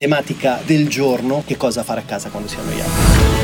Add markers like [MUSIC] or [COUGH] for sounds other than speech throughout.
Tematica del giorno, che cosa fare a casa quando si è annoiati.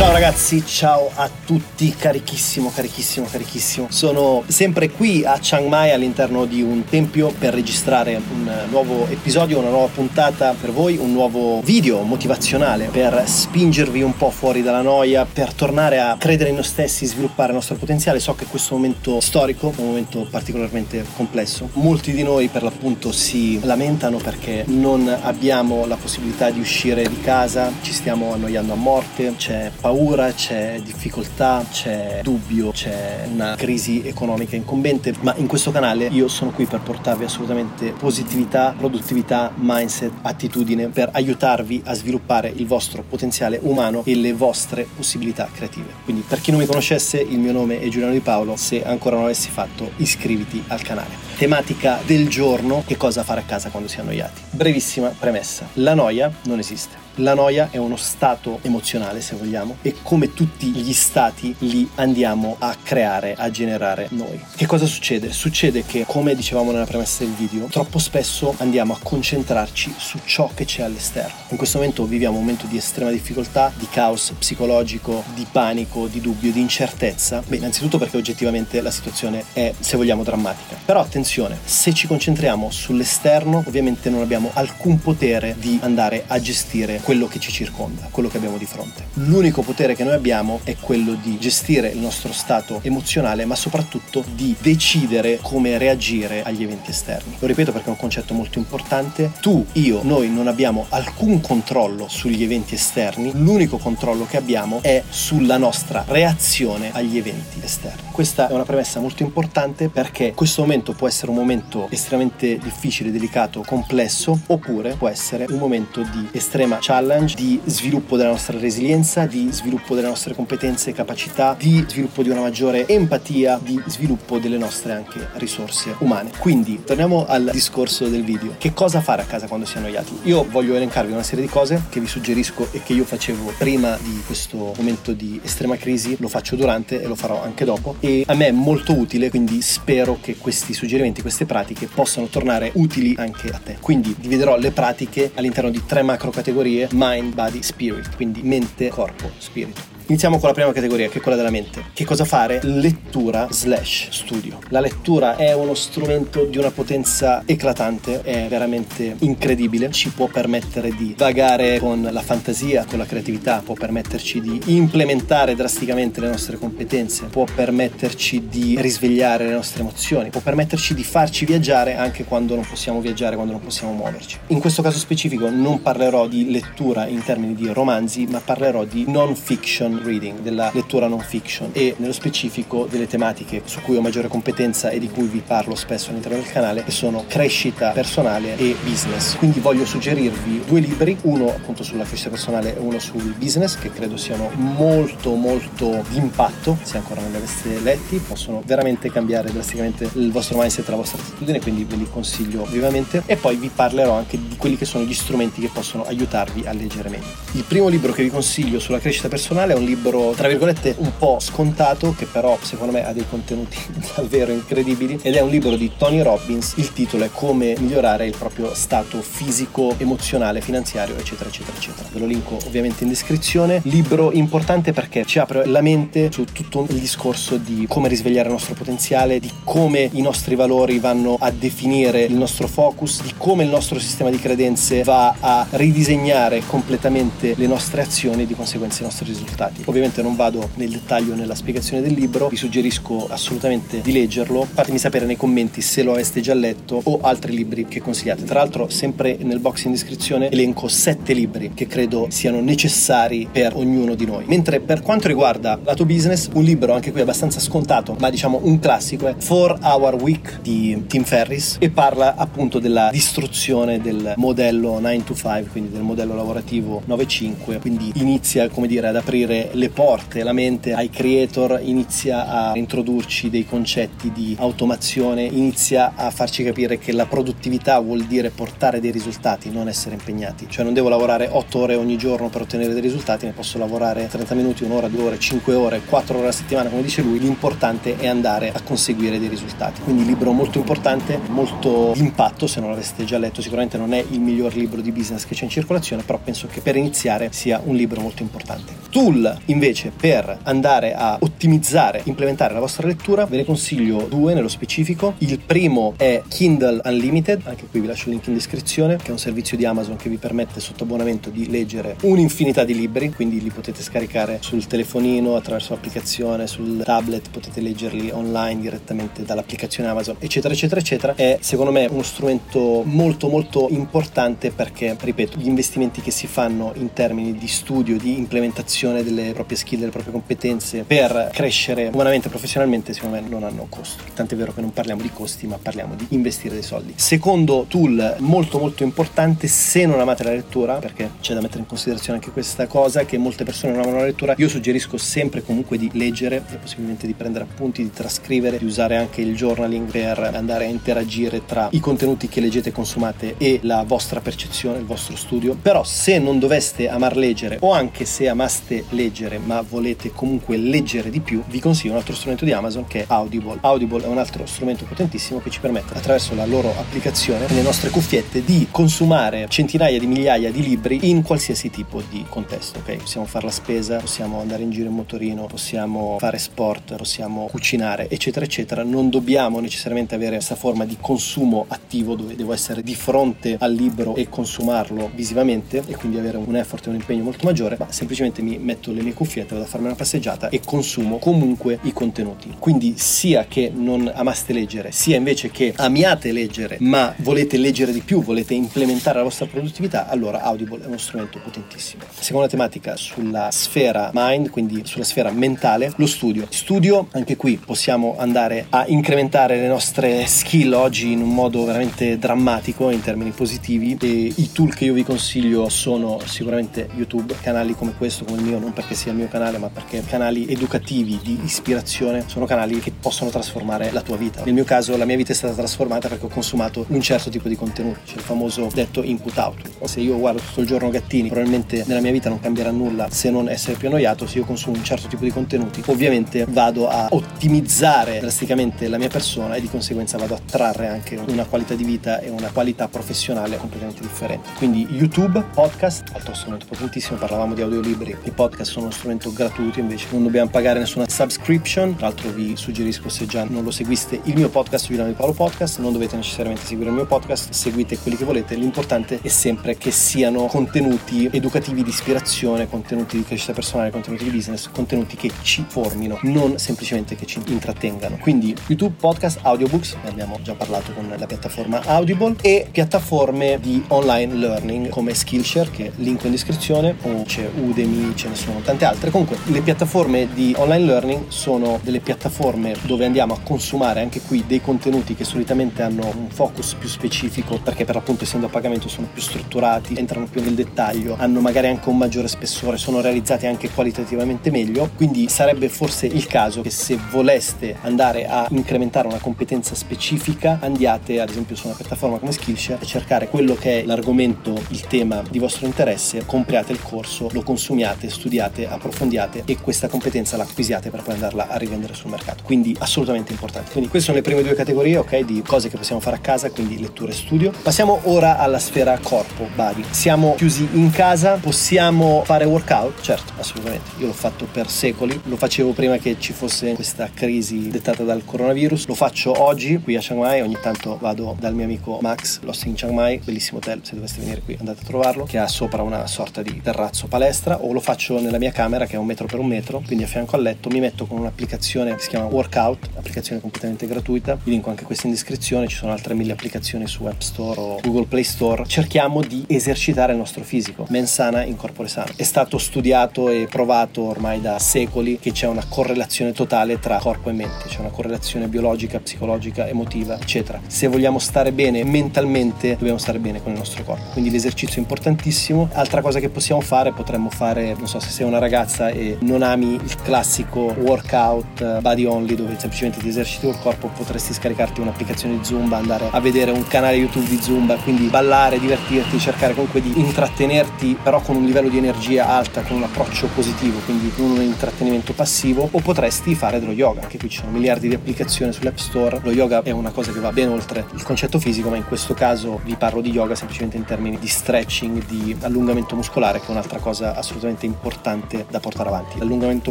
Ciao ragazzi, ciao a tutti, carichissimo, carichissimo, carichissimo. Sono sempre qui a Chiang Mai all'interno di un tempio per registrare un nuovo episodio, una nuova puntata per voi, un nuovo video motivazionale per spingervi un po' fuori dalla noia, per tornare a credere in noi stessi, sviluppare il nostro potenziale. So che questo momento storico un momento particolarmente complesso. Molti di noi per l'appunto si lamentano perché non abbiamo la possibilità di uscire di casa, ci stiamo annoiando a morte, c'è paura, c'è difficoltà, c'è dubbio, c'è una crisi economica incombente, ma in questo canale io sono qui per portarvi assolutamente positività, produttività, mindset, attitudine per aiutarvi a sviluppare il vostro potenziale umano e le vostre possibilità creative. Quindi per chi non mi conoscesse, il mio nome è Giuliano Di Paolo, se ancora non l'avessi fatto iscriviti al canale. Tematica del giorno, che cosa fare a casa quando si è annoiati. Brevissima premessa, la noia non esiste. La noia è uno stato emozionale, se vogliamo, e come tutti gli stati li andiamo a creare, a generare noi. Che cosa succede? Succede che, come dicevamo nella premessa del video, troppo spesso andiamo a concentrarci su ciò che c'è all'esterno. In questo momento viviamo un momento di estrema difficoltà, di caos psicologico, di panico, di dubbio, di incertezza. Beh, innanzitutto perché oggettivamente la situazione è, se vogliamo, drammatica. Però attenzione, se ci concentriamo sull'esterno, ovviamente non abbiamo alcun potere di andare a gestire quello che ci circonda, quello che abbiamo di fronte. L'unico potere che noi abbiamo è quello di gestire il nostro stato emozionale, ma soprattutto di decidere come reagire agli eventi esterni. Lo ripeto perché è un concetto molto importante. Tu, io, noi non abbiamo alcun controllo sugli eventi esterni, l'unico controllo che abbiamo è sulla nostra reazione agli eventi esterni. Questa è una premessa molto importante perché questo momento può essere un momento estremamente difficile, delicato, complesso, oppure può essere un momento di estrema challenge, di sviluppo della nostra resilienza, di sviluppo delle nostre competenze e capacità, di sviluppo di una maggiore empatia, di sviluppo delle nostre anche risorse umane. Quindi torniamo al discorso del video. Che cosa fare a casa quando si è annoiati? Io voglio elencarvi una serie di cose che vi suggerisco e che io facevo prima di questo momento di estrema crisi, lo faccio durante e lo farò anche dopo e a me è molto utile, quindi spero che questi suggerimenti, queste pratiche possano tornare utili anche a te. Quindi dividerò le pratiche all'interno di tre macro categorie mind, body, spirit, quindi mente, corpo, spirito. Iniziamo con la prima categoria, che è quella della mente. Che cosa fare? Lettura slash studio. La lettura è uno strumento di una potenza eclatante, è veramente incredibile, ci può permettere di vagare con la fantasia, con la creatività, può permetterci di implementare drasticamente le nostre competenze, può permetterci di risvegliare le nostre emozioni, può permetterci di farci viaggiare anche quando non possiamo viaggiare, quando non possiamo muoverci. In questo caso specifico non parlerò di lettura in termini di romanzi, ma parlerò di non fiction reading, della lettura non fiction e nello specifico delle tematiche su cui ho maggiore competenza e di cui vi parlo spesso all'interno del canale, che sono crescita personale e business. Quindi voglio suggerirvi due libri, uno appunto sulla crescita personale e uno sul business, che credo siano molto molto di impatto, se ancora non li aveste letti, possono veramente cambiare drasticamente il vostro mindset e la vostra attitudine, quindi ve li consiglio vivamente. E poi vi parlerò anche di quelli che sono gli strumenti che possono aiutarvi a leggere meglio. Il primo libro che vi consiglio sulla crescita personale è un libro, tra virgolette, un po' scontato, che però secondo me ha dei contenuti [LAUGHS] davvero incredibili, ed è un libro di Tony Robbins. Il titolo è Come migliorare il proprio stato fisico, emozionale, finanziario, eccetera, eccetera, eccetera. Ve lo linko ovviamente in descrizione. Libro importante perché ci apre la mente su tutto il discorso di come risvegliare il nostro potenziale, di come i nostri valori vanno a definire il nostro focus, di come il nostro sistema di credenze va a ridisegnare completamente le nostre azioni e di conseguenza i nostri risultati. Ovviamente non vado nel dettaglio nella spiegazione del libro, vi suggerisco assolutamente di leggerlo. Fatemi sapere nei commenti se lo aveste già letto o altri libri che consigliate. Tra l'altro, sempre nel box in descrizione elenco sette libri che credo siano necessari per ognuno di noi. Mentre per quanto riguarda lato business, un libro anche qui abbastanza scontato, ma diciamo un classico è 4 Hour Week di Tim Ferris e parla appunto della distruzione del modello 9 to 5, quindi del modello lavorativo 9-5, quindi inizia come dire ad aprire le porte, la mente ai creator, inizia a introdurci dei concetti di automazione, inizia a farci capire che la produttività vuol dire portare dei risultati, non essere impegnati. Cioè non devo lavorare 8 ore ogni giorno per ottenere dei risultati, ne posso lavorare 30 minuti, un'ora, due ore, 5 ore, 4 ore a settimana, come dice lui, l'importante è andare a conseguire dei risultati. Quindi libro molto importante, molto impatto, se non l'aveste già letto sicuramente non è il miglior libro di business che c'è in circolazione, però penso che per iniziare sia un libro molto importante. Tool invece per andare a ottimizzare, implementare la vostra lettura, ve ne consiglio due nello specifico. Il primo è Kindle Unlimited, anche qui vi lascio il link in descrizione, che è un servizio di Amazon che vi permette sotto abbonamento di leggere un'infinità di libri, quindi li potete scaricare sul telefonino attraverso l'applicazione, sul tablet, potete leggerli online direttamente dall'applicazione Amazon, eccetera, eccetera, eccetera. È secondo me uno strumento molto molto importante perché, ripeto, gli investimenti che si fanno in termini di studio, di implementazione delle proprie skill, delle proprie competenze per crescere umanamente e professionalmente, secondo me non hanno costo. Tant'è vero che non parliamo di costi, ma parliamo di investire dei soldi. Secondo tool molto molto importante se non amate la lettura, perché c'è da mettere in considerazione anche questa cosa che molte persone non amano la lettura, io suggerisco sempre comunque di leggere e possibilmente di prendere appunti, di trascrivere, di usare anche il journaling per andare a interagire tra i contenuti che leggete e consumate e la vostra percezione, il vostro studio. Però se non doveste amar leggere o anche se amaste leggere ma volete comunque leggere di più, vi consiglio un altro strumento di Amazon che è Audible. Audible è un altro strumento potentissimo che ci permette attraverso la loro applicazione, le nostre cuffiette, di consumare centinaia di migliaia di libri in qualsiasi tipo di contesto. Ok, possiamo fare la spesa, possiamo andare in giro in motorino, possiamo fare sport, possiamo cucinare, eccetera, eccetera. Non dobbiamo necessariamente avere questa forma di consumo attivo dove devo essere di fronte al libro e consumarlo visivamente e quindi avere un effort e un impegno molto maggiore, ma semplicemente mi metto le mie cuffiette, vado a farmi una passeggiata e consumo comunque i contenuti. Quindi sia che non amaste leggere, sia invece che amiate leggere, ma volete leggere di più, volete implementare la vostra produttività, allora Audible è uno strumento potentissimo. Seconda tematica sulla sfera mind, quindi sulla sfera mentale, lo studio. Studio, anche qui possiamo andare a incrementare le nostre skill oggi in un modo veramente drammatico in termini positivi e i tool che io vi consiglio sono sicuramente YouTube, canali come questo, come il mio, non perché sia il mio canale, ma perché canali educativi di ispirazione sono canali che possono trasformare la tua vita. Nel mio caso la mia vita è stata trasformata perché ho consumato un certo tipo di contenuto, c'è il famoso detto input output. Se io guardo tutto il giorno gattini, probabilmente nella mia vita non cambierà nulla se non essere più annoiato, se io consumo un certo tipo di contenuti, ovviamente vado a ottimizzare drasticamente la mia persona e di conseguenza vado a trarre anche una qualità di vita e una qualità professionale completamente differente. Quindi YouTube, podcast, altro strumento potentissimo, parlavamo di audiolibri, i podcast sono uno strumento gratuito, invece non dobbiamo pagare nessuna subscription, tra l'altro vi suggerisco se già non lo seguiste il mio podcast, Milano di Paolo Podcast, non dovete necessariamente seguire il mio podcast, seguite quelli che volete, l'importante è sempre che siano contenuti educativi di ispirazione, contenuti di crescita personale, contenuti di business, contenuti che ci formino, non semplicemente che ci intrattengano. Quindi YouTube, podcast, audiobooks, ne abbiamo già parlato con la piattaforma Audible e piattaforme di online learning come Skillshare che linko in descrizione o c'è Udemy, ce ne sono tante altre. Comunque le piattaforme di online learning sono delle piattaforme dove andiamo a consumare anche qui dei contenuti che solitamente hanno un focus più specifico perché per appunto essendo a pagamento sono più strutturati, entrano più nel dettaglio, hanno magari anche un maggiore spessore, sono realizzati anche qualitativamente meglio, quindi sarebbe forse il caso che se voleste andare a incrementare una competenza specifica andiate ad esempio su una piattaforma come Skillshare a cercare quello che è l'argomento, il tema di vostro interesse, compriate il corso, lo consumiate, studiate, approfondiate e questa competenza la acquisiate per poi andarla a rivendere sul mercato. Quindi assolutamente importante. Quindi queste sono le prime due categorie, ok, di cose che possiamo fare a casa, quindi lettura e studio. Passiamo ora alla sfera corpo, body. Siamo chiusi in casa, possiamo fare workout? Certo, assolutamente. Io l'ho fatto per secoli, lo facevo prima che ci fosse questa crisi dettata dal coronavirus, lo faccio oggi qui a Chiang Mai, ogni tanto vado dal mio amico Max, Lost in Chiang Mai, bellissimo hotel, se doveste venire qui andate a trovarlo, che ha sopra una sorta di terrazzo palestra o lo faccio nella mia camera che è un metro per un metro, quindi a fianco al letto mi metto con un'applicazione che si chiama Workout, applicazione completamente gratuita, vi linko anche questa in descrizione, ci sono altre mille applicazioni su App Store o Google Play Store. Cerchiamo di esercitare il nostro fisico, mensana in corpore sano. È stato studiato e provato ormai da secoli che c'è una correlazione totale tra corpo e mente, c'è una correlazione biologica, psicologica, emotiva, eccetera. Se vogliamo stare bene mentalmente, dobbiamo stare bene con il nostro corpo. Quindi l'esercizio è importantissimo. Altra cosa che possiamo fare, potremmo fare, non so, se sei una ragazza e non ami il classico workout eh, body only dove semplicemente ti eserciti il corpo, potresti scaricarti un'applicazione di Zumba, andare a vedere un canale YouTube di Zumba, quindi ballare, divertirti, cercare comunque di intrattenerti però con un livello di energia alta, con un approccio positivo, quindi non un intrattenimento passivo, o potresti fare dello yoga, anche qui ci sono miliardi di applicazioni sull'App Store. Lo yoga è una cosa che va ben oltre il concetto fisico, ma in questo caso vi parlo di yoga semplicemente in termini di stretching, di allungamento muscolare, che è un'altra cosa assolutamente importante da portare avanti. L'allungamento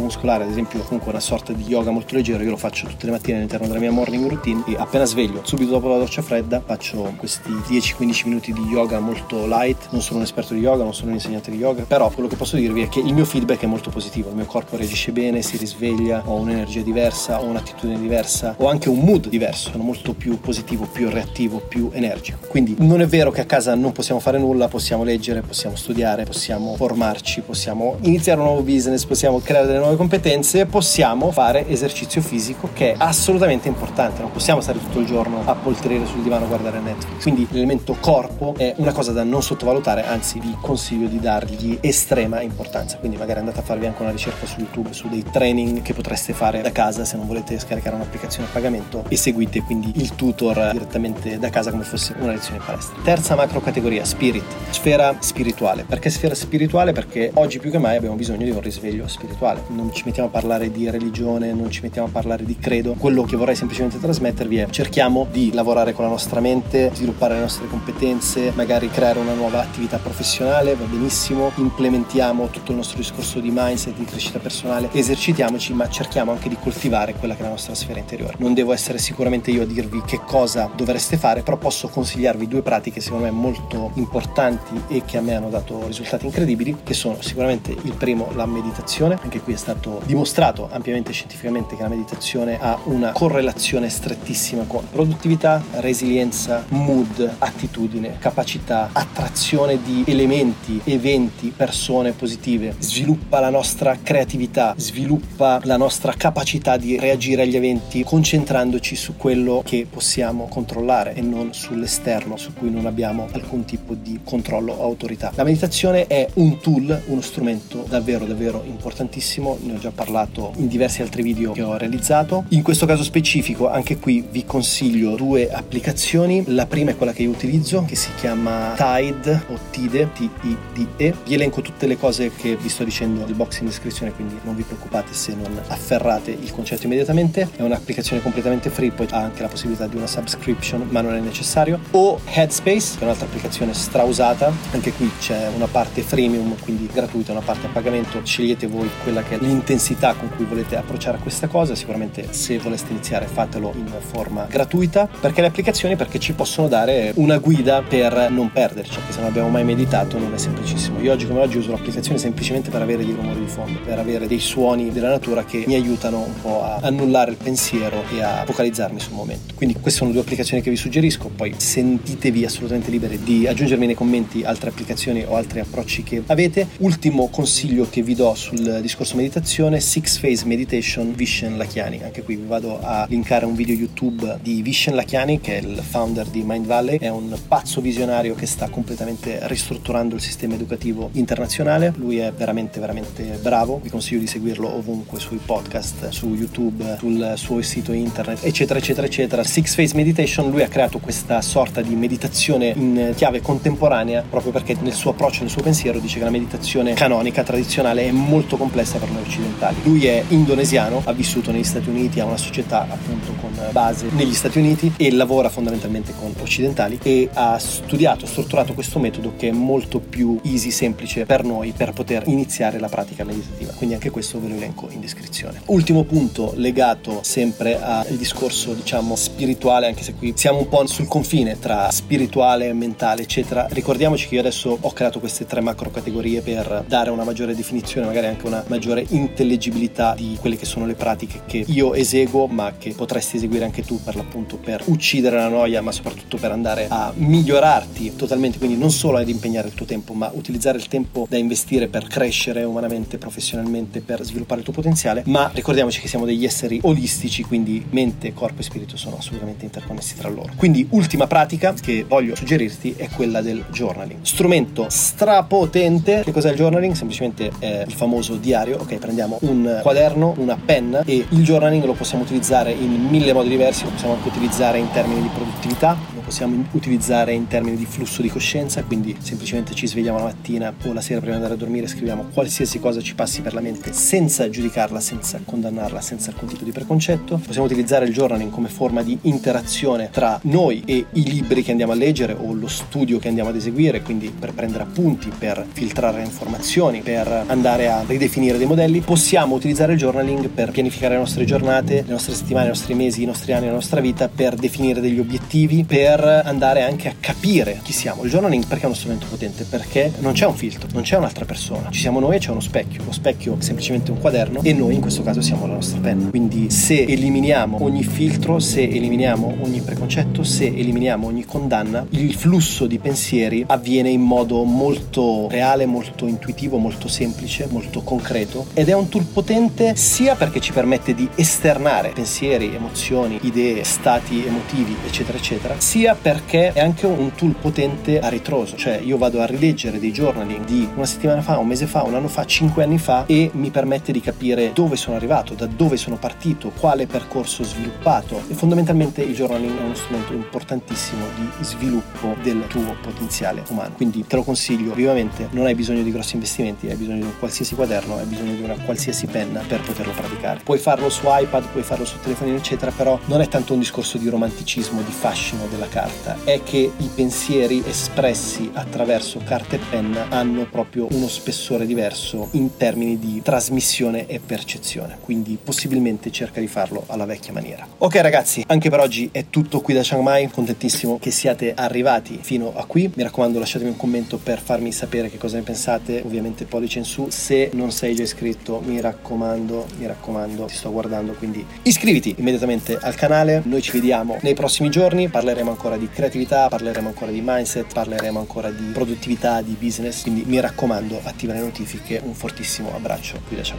muscolare, ad esempio, comunque una sorta di yoga molto leggero, io lo faccio tutte le mattine all'interno della mia morning routine e appena sveglio, subito dopo la doccia fredda, faccio questi 10-15 minuti di yoga molto light. Non sono un esperto di yoga, non sono un insegnante di yoga, però quello che posso dirvi è che il mio feedback è molto positivo, il mio corpo reagisce bene, si risveglia, ho un'energia diversa, ho un'attitudine diversa, ho anche un mood diverso, sono molto più positivo, più reattivo, più energico. Quindi non è vero che a casa non possiamo fare nulla, possiamo leggere, possiamo studiare, possiamo formarci, possiamo iniziare un nuovo business, possiamo creare delle nuove competenze, possiamo fare esercizio fisico che è assolutamente importante, non possiamo stare tutto il giorno a poltrire sul divano a guardare Netflix. Quindi l'elemento corpo è una cosa da non sottovalutare, anzi vi consiglio di dargli estrema importanza. Quindi magari andate a farvi anche una ricerca su YouTube su dei training che potreste fare da casa se non volete scaricare un'applicazione a pagamento e seguite quindi il tutor direttamente da casa come fosse una lezione in palestra. Terza macro categoria, spirit, sfera spirituale. Perché sfera spirituale? Perché oggi più che mai abbiamo bisogno di un risveglio spirituale. Non ci mettiamo a parlare di religione, non ci mettiamo a parlare di credo. Quello che vorrei semplicemente trasmettervi è cerchiamo di lavorare con la nostra mente, sviluppare le nostre competenze, magari creare una nuova attività professionale, va benissimo, implementiamo tutto il nostro discorso di mindset, di crescita personale, esercitiamoci, ma cerchiamo anche di coltivare quella che è la nostra sfera interiore. Non devo essere sicuramente io a dirvi che cosa dovreste fare, però posso consigliarvi due pratiche secondo me molto importanti e che a me hanno dato risultati incredibili, che sono sicuramente il primo la meditazione, anche qui è stato dimostrato ampiamente scientificamente che la meditazione ha una correlazione strettissima con produttività, resilienza, mood, attitudine, capacità, attrazione di elementi, eventi, persone positive, sviluppa la nostra creatività, sviluppa la nostra capacità di reagire agli eventi concentrandoci su quello che possiamo controllare e non sull'esterno su cui non abbiamo alcun tipo di controllo o autorità. La meditazione è un tool, uno strumento davvero davvero importantissimo, ne ho già parlato in diversi altri video che ho realizzato. In questo caso specifico anche qui vi consiglio due applicazioni, la prima è quella che io utilizzo che si chiama Tide o Tide, T-I-D-E. Vi elenco tutte le cose che vi sto dicendo nel box in descrizione, quindi non vi preoccupate se non afferrate il concetto immediatamente. È un'applicazione completamente free, poi ha anche la possibilità di una subscription, ma non è necessario. O Headspace, che è un'altra applicazione strausata, anche qui c'è una parte freemium, quindi gratuita, una parte a pagamento. Scegliete voi quella che è l'intensità con cui volete approcciare a questa cosa. Sicuramente se voleste iniziare fatelo in forma gratuita. Perché le applicazioni? Perché ci possono dare una guida per non perderci, perché se non abbiamo mai meditato non è semplicissimo. Io oggi come oggi uso l'applicazione semplicemente per avere dei rumori di fondo, per avere dei suoni della natura che mi aiutano un po' a annullare il pensiero e a focalizzarmi sul momento. Quindi queste sono due applicazioni che vi suggerisco, poi sentitevi assolutamente liberi di aggiungermi nei commenti altre applicazioni o altri approcci che avete. Ultimo consiglio che vi do sul discorso meditazione, Six Phase Meditation Vishen Lakiani. Anche qui vi vado a linkare un video YouTube di Vishen Lakiani che è il founder di Mind Valley, è un pazzo visionario che sta completamente ristrutturando il sistema educativo internazionale. Lui è veramente veramente bravo, vi consiglio di seguirlo ovunque sui podcast, su YouTube, sul suo sito internet, eccetera eccetera eccetera. Six Phase Meditation, lui ha creato questa sorta di meditazione in chiave contemporanea proprio perché nel suo approccio, nel suo pensiero dice che la meditazione canonica tradizionale è molto complessa per noi occidentali. Lui è indonesiano, ha vissuto negli Stati Uniti, ha una società appunto con base negli Stati Uniti e lavora fondamentalmente con occidentali e ha studiato, strutturato questo metodo che è molto più easy, semplice per noi per poter iniziare la pratica meditativa. Quindi anche questo ve lo elenco in descrizione. Ultimo punto legato sempre al discorso diciamo spirituale, anche se qui siamo un po' sul confine tra spirituale, mentale, eccetera. Ricordiamoci che io adesso ho creato queste tre macro categorie per dare una maggiore definizione, magari anche una maggiore intelligibilità tangibilità di quelle che sono le pratiche che io eseguo, ma che potresti eseguire anche tu per l'appunto per uccidere la noia, ma soprattutto per andare a migliorarti totalmente, quindi non solo ad impegnare il tuo tempo, ma utilizzare il tempo da investire per crescere umanamente, professionalmente, per sviluppare il tuo potenziale, ma ricordiamoci che siamo degli esseri olistici, quindi mente, corpo e spirito sono assolutamente interconnessi tra loro. Quindi ultima pratica che voglio suggerirti è quella del journaling. Strumento strapotente. Che cos'è il journaling? Semplicemente è il famoso diario, ok? Prendiamo un quaderno, una penna e il journaling lo possiamo utilizzare in mille modi diversi, lo possiamo anche utilizzare in termini di produttività, possiamo utilizzare in termini di flusso di coscienza, quindi semplicemente ci svegliamo la mattina o la sera prima di andare a dormire, scriviamo qualsiasi cosa ci passi per la mente senza giudicarla, senza condannarla, senza alcun tipo di preconcetto. Possiamo utilizzare il journaling come forma di interazione tra noi e i libri che andiamo a leggere o lo studio che andiamo ad eseguire, quindi per prendere appunti, per filtrare informazioni, per andare a ridefinire dei modelli. Possiamo utilizzare il journaling per pianificare le nostre giornate, le nostre settimane, i nostri mesi, i nostri anni, la nostra vita, per definire degli obiettivi, per andare anche a capire chi siamo. Il journaling perché è uno strumento potente? Perché non c'è un filtro, non c'è un'altra persona, ci siamo noi e c'è uno specchio. Lo specchio è semplicemente un quaderno e noi in questo caso siamo la nostra penna. Quindi se eliminiamo ogni filtro, se eliminiamo ogni preconcetto, se eliminiamo ogni condanna, il flusso di pensieri avviene in modo molto reale, molto intuitivo, molto semplice, molto concreto ed è un tool potente sia perché ci permette di esternare pensieri, emozioni, idee, stati emotivi, eccetera, eccetera, sia perché è anche un tool potente a ritroso, cioè io vado a rileggere dei journaling di una settimana fa, un mese fa, un anno fa, cinque anni fa e mi permette di capire dove sono arrivato, da dove sono partito, quale percorso ho sviluppato e fondamentalmente il journaling è uno strumento importantissimo di sviluppo del tuo potenziale umano. Quindi te lo consiglio vivamente, non hai bisogno di grossi investimenti, hai bisogno di un qualsiasi quaderno, hai bisogno di una qualsiasi penna per poterlo praticare. Puoi farlo su iPad, puoi farlo su telefonino, eccetera, però non è tanto un discorso di romanticismo, di fascino della carta, è che i pensieri espressi attraverso carta e penna hanno proprio uno spessore diverso in termini di trasmissione e percezione. Quindi possibilmente cerca di farlo alla vecchia maniera. Ok ragazzi, anche per oggi è tutto qui da Chiang Mai, contentissimo che siate arrivati fino a qui. Mi raccomando lasciatemi un commento per farmi sapere che cosa ne pensate, ovviamente pollice in su. Se non sei già iscritto, mi raccomando, mi raccomando, ti sto guardando, quindi iscriviti immediatamente al canale. Noi ci vediamo nei prossimi giorni, parleremo ancora ancora di creatività, parleremo ancora di mindset, parleremo ancora di produttività, di business, quindi mi raccomando attiva le notifiche, un fortissimo abbraccio. Qui da Ciao.